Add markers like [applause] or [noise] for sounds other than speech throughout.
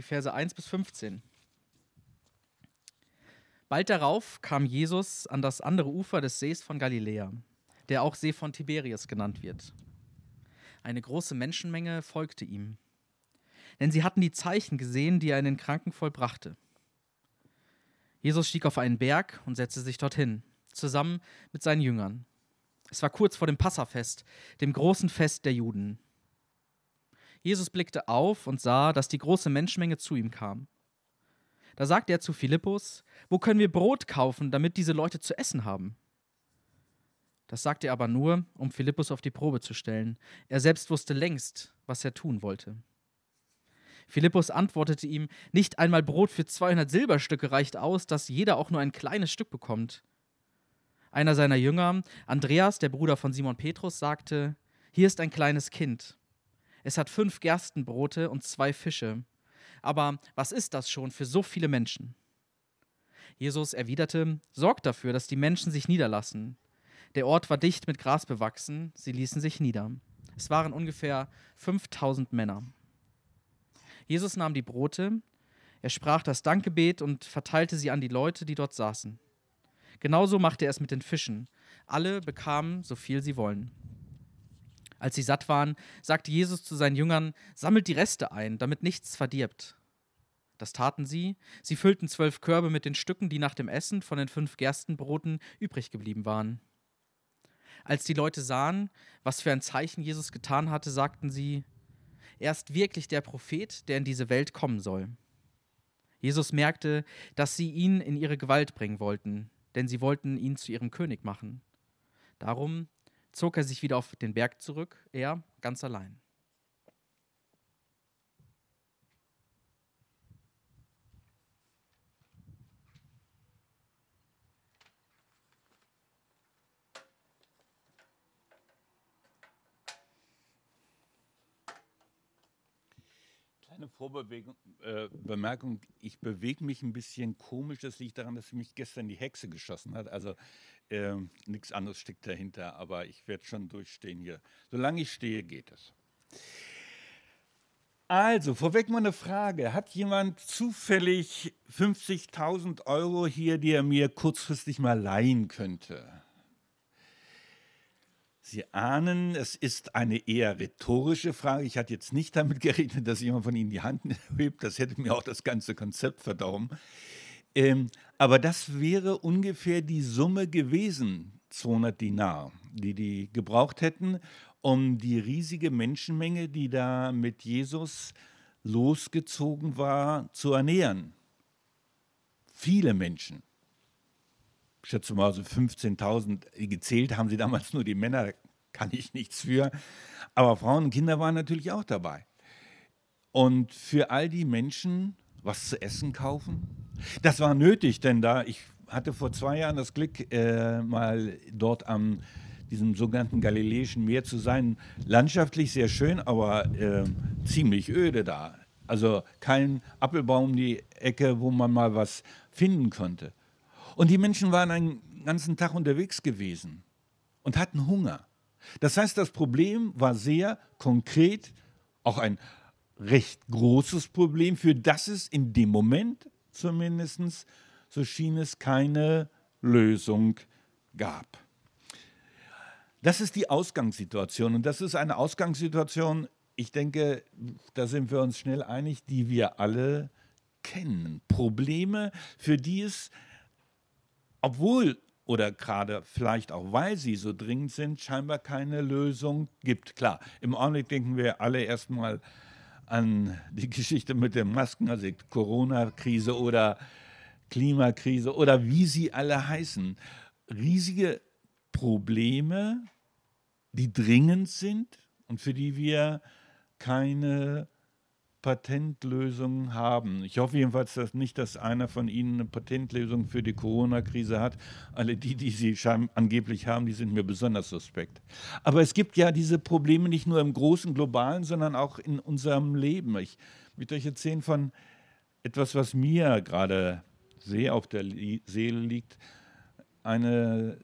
die Verse 1 bis 15. Bald darauf kam Jesus an das andere Ufer des Sees von Galiläa, der auch See von Tiberias genannt wird. Eine große Menschenmenge folgte ihm, denn sie hatten die Zeichen gesehen, die er in den Kranken vollbrachte. Jesus stieg auf einen Berg und setzte sich dorthin, zusammen mit seinen Jüngern. Es war kurz vor dem Passafest, dem großen Fest der Juden. Jesus blickte auf und sah, dass die große Menschenmenge zu ihm kam. Da sagte er zu Philippus, wo können wir Brot kaufen, damit diese Leute zu essen haben? Das sagte er aber nur, um Philippus auf die Probe zu stellen. Er selbst wusste längst, was er tun wollte. Philippus antwortete ihm, nicht einmal Brot für 200 Silberstücke reicht aus, dass jeder auch nur ein kleines Stück bekommt. Einer seiner Jünger, Andreas, der Bruder von Simon Petrus, sagte, hier ist ein kleines Kind. Es hat fünf Gerstenbrote und zwei Fische. Aber was ist das schon für so viele Menschen? Jesus erwiderte, sorgt dafür, dass die Menschen sich niederlassen. Der Ort war dicht mit Gras bewachsen, sie ließen sich nieder. Es waren ungefähr 5000 Männer. Jesus nahm die Brote, er sprach das Dankgebet und verteilte sie an die Leute, die dort saßen. Genauso machte er es mit den Fischen. Alle bekamen so viel sie wollen. Als sie satt waren, sagte Jesus zu seinen Jüngern: Sammelt die Reste ein, damit nichts verdirbt. Das taten sie. Sie füllten zwölf Körbe mit den Stücken, die nach dem Essen von den fünf Gerstenbroten übrig geblieben waren. Als die Leute sahen, was für ein Zeichen Jesus getan hatte, sagten sie: Er ist wirklich der Prophet, der in diese Welt kommen soll. Jesus merkte, dass sie ihn in ihre Gewalt bringen wollten denn sie wollten ihn zu ihrem König machen. Darum zog er sich wieder auf den Berg zurück, er ganz allein. Kleine Vorbemerkung, äh, ich bewege mich ein bisschen komisch. Das liegt daran, dass mich gestern die Hexe geschossen hat. Also äh, nichts anderes steckt dahinter, aber ich werde schon durchstehen hier. Solange ich stehe, geht es. Also, vorweg mal eine Frage. Hat jemand zufällig 50.000 Euro hier, die er mir kurzfristig mal leihen könnte? Sie ahnen, es ist eine eher rhetorische Frage. Ich hatte jetzt nicht damit gerechnet, dass jemand von Ihnen die Hand [laughs] hebt. Das hätte mir auch das ganze Konzept verdorben. Ähm, aber das wäre ungefähr die Summe gewesen, 200 Dinar, die die gebraucht hätten, um die riesige Menschenmenge, die da mit Jesus losgezogen war, zu ernähren. Viele Menschen ich schätze mal so 15.000 gezählt haben sie damals nur die Männer, kann ich nichts für. Aber Frauen und Kinder waren natürlich auch dabei. Und für all die Menschen was zu essen kaufen, das war nötig, denn da ich hatte vor zwei Jahren das Glück, äh, mal dort am diesem sogenannten Galiläischen Meer zu sein. Landschaftlich sehr schön, aber äh, ziemlich öde da. Also kein Apfelbaum die Ecke, wo man mal was finden konnte. Und die Menschen waren einen ganzen Tag unterwegs gewesen und hatten Hunger. Das heißt, das Problem war sehr konkret, auch ein recht großes Problem, für das es in dem Moment zumindest, so schien es, keine Lösung gab. Das ist die Ausgangssituation und das ist eine Ausgangssituation, ich denke, da sind wir uns schnell einig, die wir alle kennen. Probleme, für die es obwohl oder gerade vielleicht auch weil sie so dringend sind, scheinbar keine Lösung gibt. Klar, im Augenblick denken wir alle erstmal an die Geschichte mit den Masken, also Corona-Krise oder Klimakrise oder wie sie alle heißen. Riesige Probleme, die dringend sind und für die wir keine Patentlösungen haben. Ich hoffe jedenfalls dass nicht, dass einer von Ihnen eine Patentlösung für die Corona-Krise hat. Alle die, die sie angeblich haben, die sind mir besonders suspekt. Aber es gibt ja diese Probleme nicht nur im großen globalen, sondern auch in unserem Leben. Ich möchte euch erzählen von etwas, was mir gerade sehr auf der Seele liegt. Eine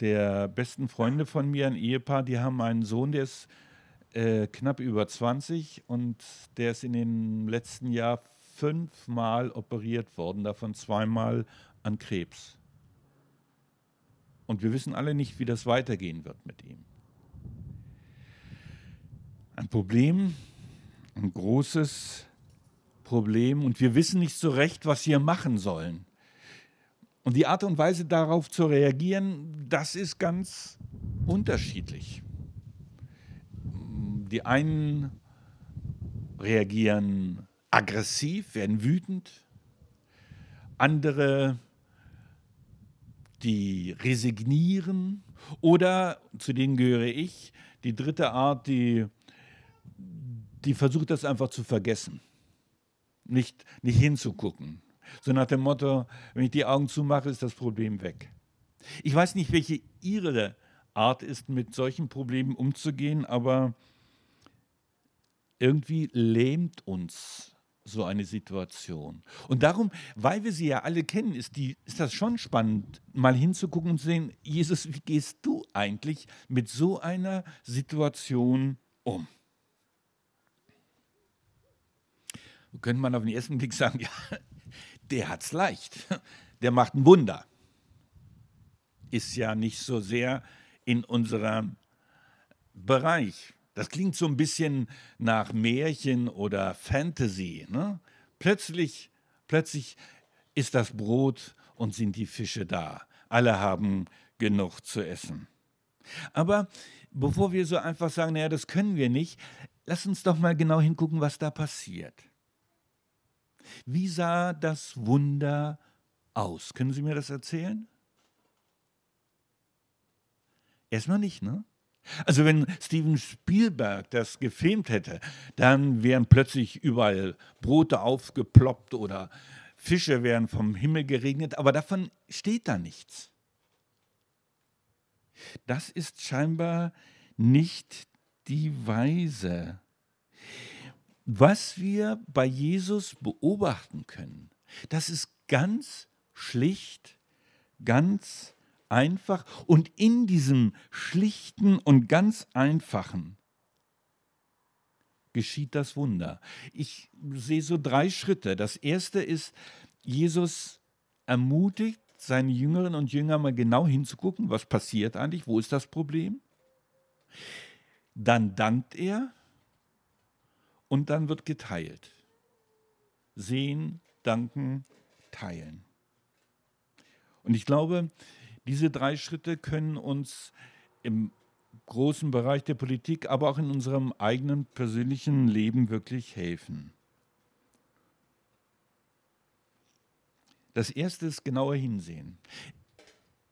der besten Freunde von mir, ein Ehepaar, die haben einen Sohn, der ist äh, knapp über 20 und der ist in den letzten Jahr fünfmal operiert worden, davon zweimal an Krebs. Und wir wissen alle nicht, wie das weitergehen wird mit ihm. Ein Problem, ein großes Problem und wir wissen nicht so recht, was wir machen sollen. Und die Art und Weise darauf zu reagieren, das ist ganz unterschiedlich. Die einen reagieren aggressiv, werden wütend, andere, die resignieren oder, zu denen gehöre ich, die dritte Art, die, die versucht das einfach zu vergessen, nicht, nicht hinzugucken. So nach dem Motto, wenn ich die Augen zumache, ist das Problem weg. Ich weiß nicht, welche Ihre Art ist, mit solchen Problemen umzugehen, aber irgendwie lähmt uns so eine Situation. Und darum, weil wir sie ja alle kennen, ist, die, ist das schon spannend, mal hinzugucken und zu sehen, Jesus, wie gehst du eigentlich mit so einer Situation um? Könnte man auf den ersten Blick sagen, [laughs] ja, der hat es leicht. Der macht ein Wunder. Ist ja nicht so sehr in unserem Bereich. Das klingt so ein bisschen nach Märchen oder Fantasy. Ne? Plötzlich, plötzlich ist das Brot und sind die Fische da. Alle haben genug zu essen. Aber bevor wir so einfach sagen, naja, das können wir nicht, lass uns doch mal genau hingucken, was da passiert. Wie sah das Wunder aus? Können Sie mir das erzählen? Erstmal nicht, ne? Also wenn Steven Spielberg das gefilmt hätte, dann wären plötzlich überall Brote aufgeploppt oder Fische wären vom Himmel geregnet, aber davon steht da nichts. Das ist scheinbar nicht die Weise. Was wir bei Jesus beobachten können, das ist ganz schlicht, ganz einfach und in diesem schlichten und ganz einfachen geschieht das Wunder. Ich sehe so drei Schritte. Das erste ist, Jesus ermutigt seine Jüngerinnen und Jünger mal genau hinzugucken, was passiert eigentlich, wo ist das Problem. Dann dankt er und dann wird geteilt. Sehen, danken, teilen. Und ich glaube, diese drei Schritte können uns im großen Bereich der Politik, aber auch in unserem eigenen persönlichen Leben wirklich helfen. Das erste ist genauer hinsehen.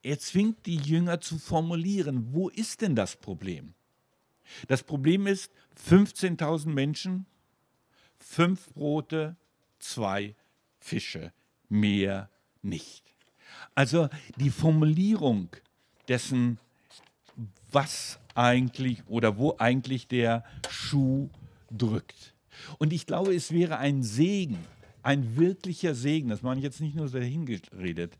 Er zwingt die Jünger zu formulieren, wo ist denn das Problem? Das Problem ist 15.000 Menschen, fünf Brote, zwei Fische, mehr nicht. Also die Formulierung dessen, was eigentlich oder wo eigentlich der Schuh drückt. Und ich glaube, es wäre ein Segen, ein wirklicher Segen, das meine ich jetzt nicht nur so dahingeredet,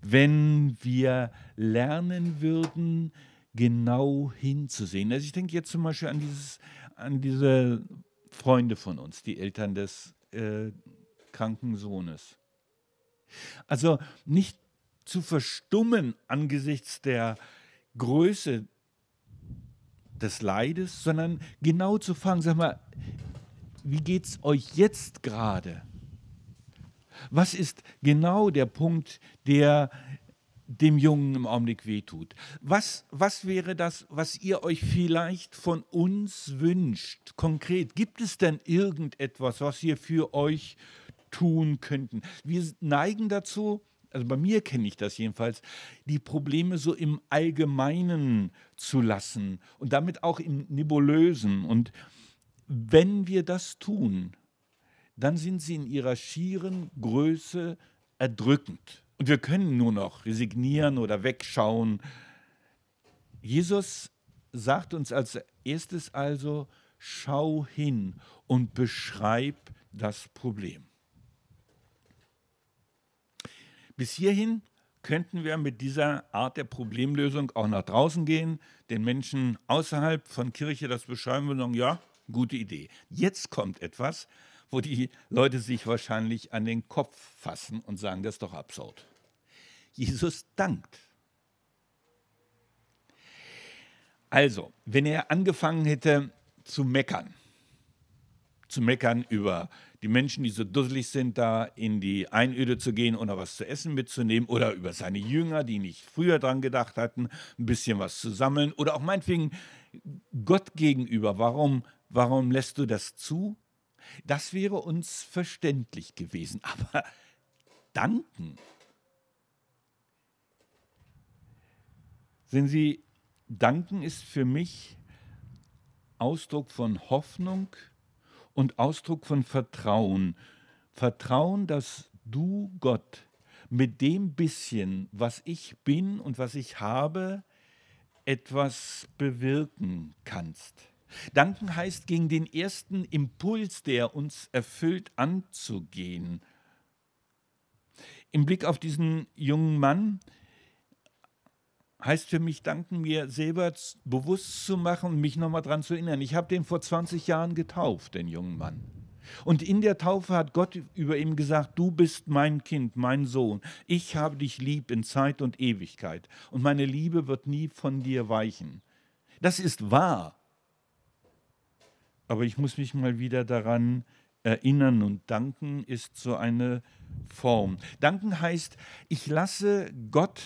wenn wir lernen würden, genau hinzusehen. Also ich denke jetzt zum Beispiel an, dieses, an diese Freunde von uns, die Eltern des äh, kranken Sohnes. Also nicht zu verstummen angesichts der Größe des Leides, sondern genau zu fragen, sag mal, wie geht es euch jetzt gerade? Was ist genau der Punkt, der dem Jungen im Augenblick wehtut? Was, was wäre das, was ihr euch vielleicht von uns wünscht? Konkret, gibt es denn irgendetwas, was wir für euch tun könnten? Wir neigen dazu, also bei mir kenne ich das jedenfalls, die Probleme so im Allgemeinen zu lassen und damit auch im Nebulösen. Und wenn wir das tun, dann sind sie in ihrer schieren Größe erdrückend. Und wir können nur noch resignieren oder wegschauen. Jesus sagt uns als erstes also, schau hin und beschreib das Problem. Bis hierhin könnten wir mit dieser Art der Problemlösung auch nach draußen gehen, den Menschen außerhalb von Kirche das beschreiben und sagen, ja, gute Idee. Jetzt kommt etwas, wo die Leute sich wahrscheinlich an den Kopf fassen und sagen, das ist doch absurd. Jesus dankt. Also, wenn er angefangen hätte zu meckern, zu meckern über die Menschen, die so dusselig sind, da in die Einöde zu gehen oder was zu essen mitzunehmen oder über seine Jünger, die nicht früher dran gedacht hatten, ein bisschen was zu sammeln oder auch meinetwegen Gott gegenüber. Warum, warum lässt du das zu? Das wäre uns verständlich gewesen. [laughs] Aber danken. Sehen Sie, danken ist für mich Ausdruck von Hoffnung und Ausdruck von Vertrauen. Vertrauen, dass du, Gott, mit dem bisschen, was ich bin und was ich habe, etwas bewirken kannst. Danken heißt, gegen den ersten Impuls, der uns erfüllt, anzugehen. Im Blick auf diesen jungen Mann heißt für mich danken, mir selber bewusst zu machen und mich nochmal daran zu erinnern. Ich habe den vor 20 Jahren getauft, den jungen Mann. Und in der Taufe hat Gott über ihm gesagt, du bist mein Kind, mein Sohn. Ich habe dich lieb in Zeit und Ewigkeit. Und meine Liebe wird nie von dir weichen. Das ist wahr. Aber ich muss mich mal wieder daran erinnern und danken ist so eine Form. Danken heißt, ich lasse Gott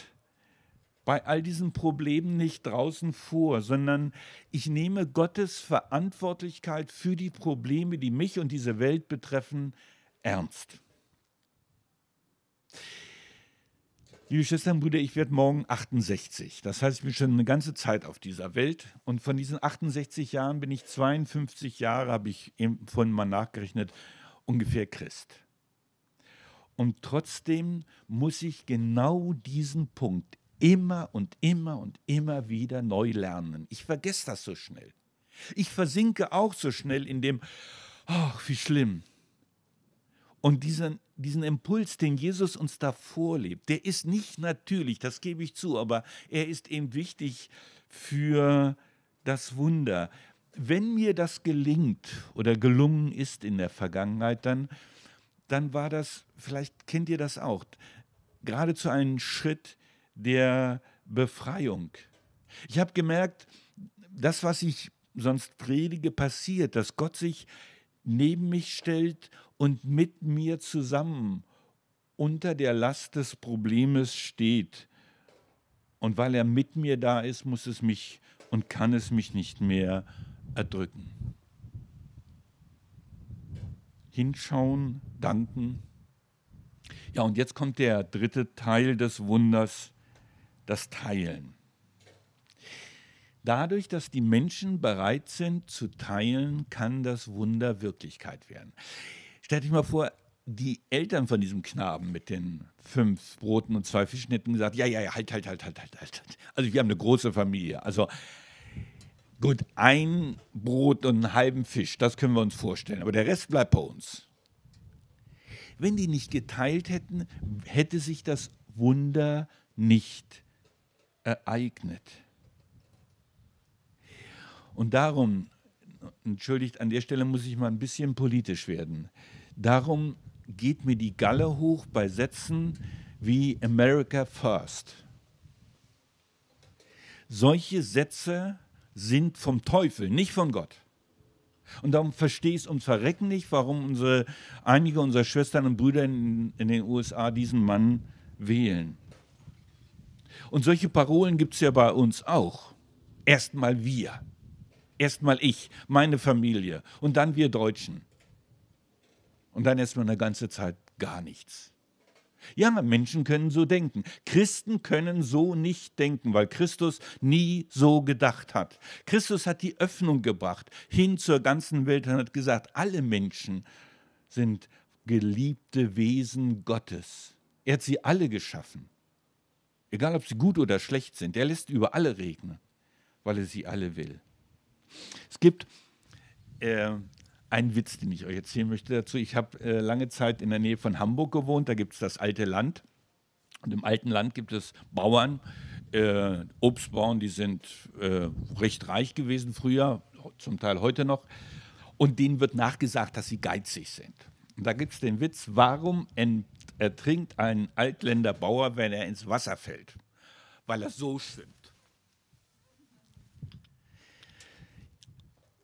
bei all diesen Problemen nicht draußen vor, sondern ich nehme Gottes Verantwortlichkeit für die Probleme, die mich und diese Welt betreffen, ernst. Liebe Schwestern und Brüder, ich werde morgen 68. Das heißt, ich bin schon eine ganze Zeit auf dieser Welt. Und von diesen 68 Jahren bin ich 52 Jahre, habe ich eben vorhin mal nachgerechnet, ungefähr Christ. Und trotzdem muss ich genau diesen Punkt immer und immer und immer wieder neu lernen. Ich vergesse das so schnell. Ich versinke auch so schnell in dem, ach, wie schlimm. Und diesen, diesen Impuls, den Jesus uns da vorlebt, der ist nicht natürlich, das gebe ich zu, aber er ist eben wichtig für das Wunder. Wenn mir das gelingt oder gelungen ist in der Vergangenheit, dann, dann war das, vielleicht kennt ihr das auch, geradezu ein Schritt der Befreiung. Ich habe gemerkt, das, was ich sonst predige, passiert, dass Gott sich neben mich stellt und mit mir zusammen unter der Last des Problems steht. Und weil er mit mir da ist, muss es mich und kann es mich nicht mehr erdrücken. Hinschauen, danken. Ja, und jetzt kommt der dritte Teil des Wunders das Teilen. Dadurch, dass die Menschen bereit sind zu teilen, kann das Wunder Wirklichkeit werden. Stell dich mal vor, die Eltern von diesem Knaben mit den fünf Broten und zwei Fischen hätten gesagt, ja, ja, ja, halt, halt, halt, halt, halt, halt. Also wir haben eine große Familie. Also gut, ein Brot und einen halben Fisch, das können wir uns vorstellen, aber der Rest bleibt bei uns. Wenn die nicht geteilt hätten, hätte sich das Wunder nicht ereignet. Und darum, entschuldigt, an der Stelle muss ich mal ein bisschen politisch werden. Darum geht mir die Galle hoch bei Sätzen wie America First. Solche Sätze sind vom Teufel, nicht von Gott. Und darum verstehe ich es ums Verrecken nicht, warum unsere, einige unserer Schwestern und Brüder in, in den USA diesen Mann wählen. Und solche Parolen gibt es ja bei uns auch. Erstmal wir. Erstmal ich, meine Familie und dann wir Deutschen. Und dann erstmal eine ganze Zeit gar nichts. Ja, Menschen können so denken. Christen können so nicht denken, weil Christus nie so gedacht hat. Christus hat die Öffnung gebracht hin zur ganzen Welt und hat gesagt, alle Menschen sind geliebte Wesen Gottes. Er hat sie alle geschaffen. Egal, ob sie gut oder schlecht sind, der lässt über alle regnen, weil er sie alle will. Es gibt äh, einen Witz, den ich euch erzählen möchte dazu. Ich habe äh, lange Zeit in der Nähe von Hamburg gewohnt, da gibt es das alte Land. Und im alten Land gibt es Bauern, äh, Obstbauern, die sind äh, recht reich gewesen früher, zum Teil heute noch. Und denen wird nachgesagt, dass sie geizig sind. Und da gibt es den Witz, warum ertrinkt ein Altländer Bauer, wenn er ins Wasser fällt? Weil er so schwimmt.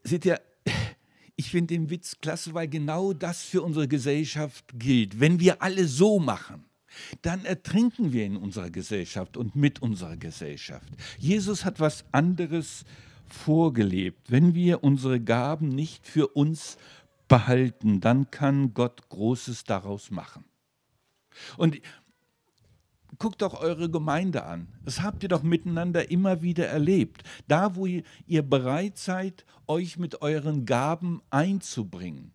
Seht ihr, ich finde den Witz klasse, weil genau das für unsere Gesellschaft gilt. Wenn wir alle so machen, dann ertrinken wir in unserer Gesellschaft und mit unserer Gesellschaft. Jesus hat was anderes vorgelebt. Wenn wir unsere Gaben nicht für uns behalten, dann kann Gott Großes daraus machen. Und guckt doch eure Gemeinde an. Das habt ihr doch miteinander immer wieder erlebt. Da, wo ihr bereit seid, euch mit euren Gaben einzubringen,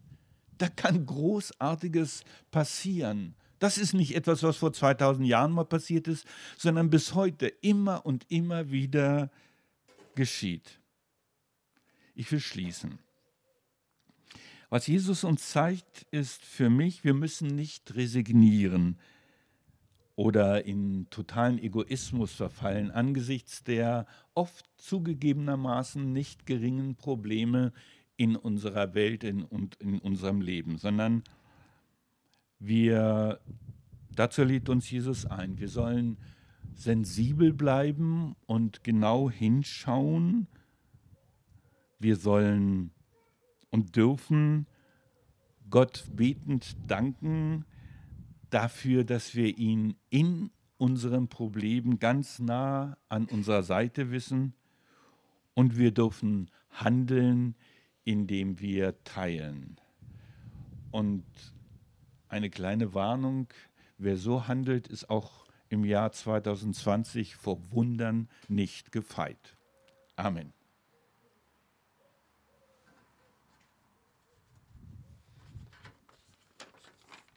da kann Großartiges passieren. Das ist nicht etwas, was vor 2000 Jahren mal passiert ist, sondern bis heute immer und immer wieder geschieht. Ich will schließen. Was Jesus uns zeigt, ist für mich, wir müssen nicht resignieren oder in totalen Egoismus verfallen angesichts der oft zugegebenermaßen nicht geringen Probleme in unserer Welt und in unserem Leben, sondern wir, dazu lädt uns Jesus ein, wir sollen sensibel bleiben und genau hinschauen. Wir sollen und dürfen Gott betend danken dafür, dass wir ihn in unserem Problem ganz nah an unserer Seite wissen und wir dürfen handeln, indem wir teilen. Und eine kleine Warnung, wer so handelt, ist auch im Jahr 2020 vor Wundern nicht gefeit. Amen.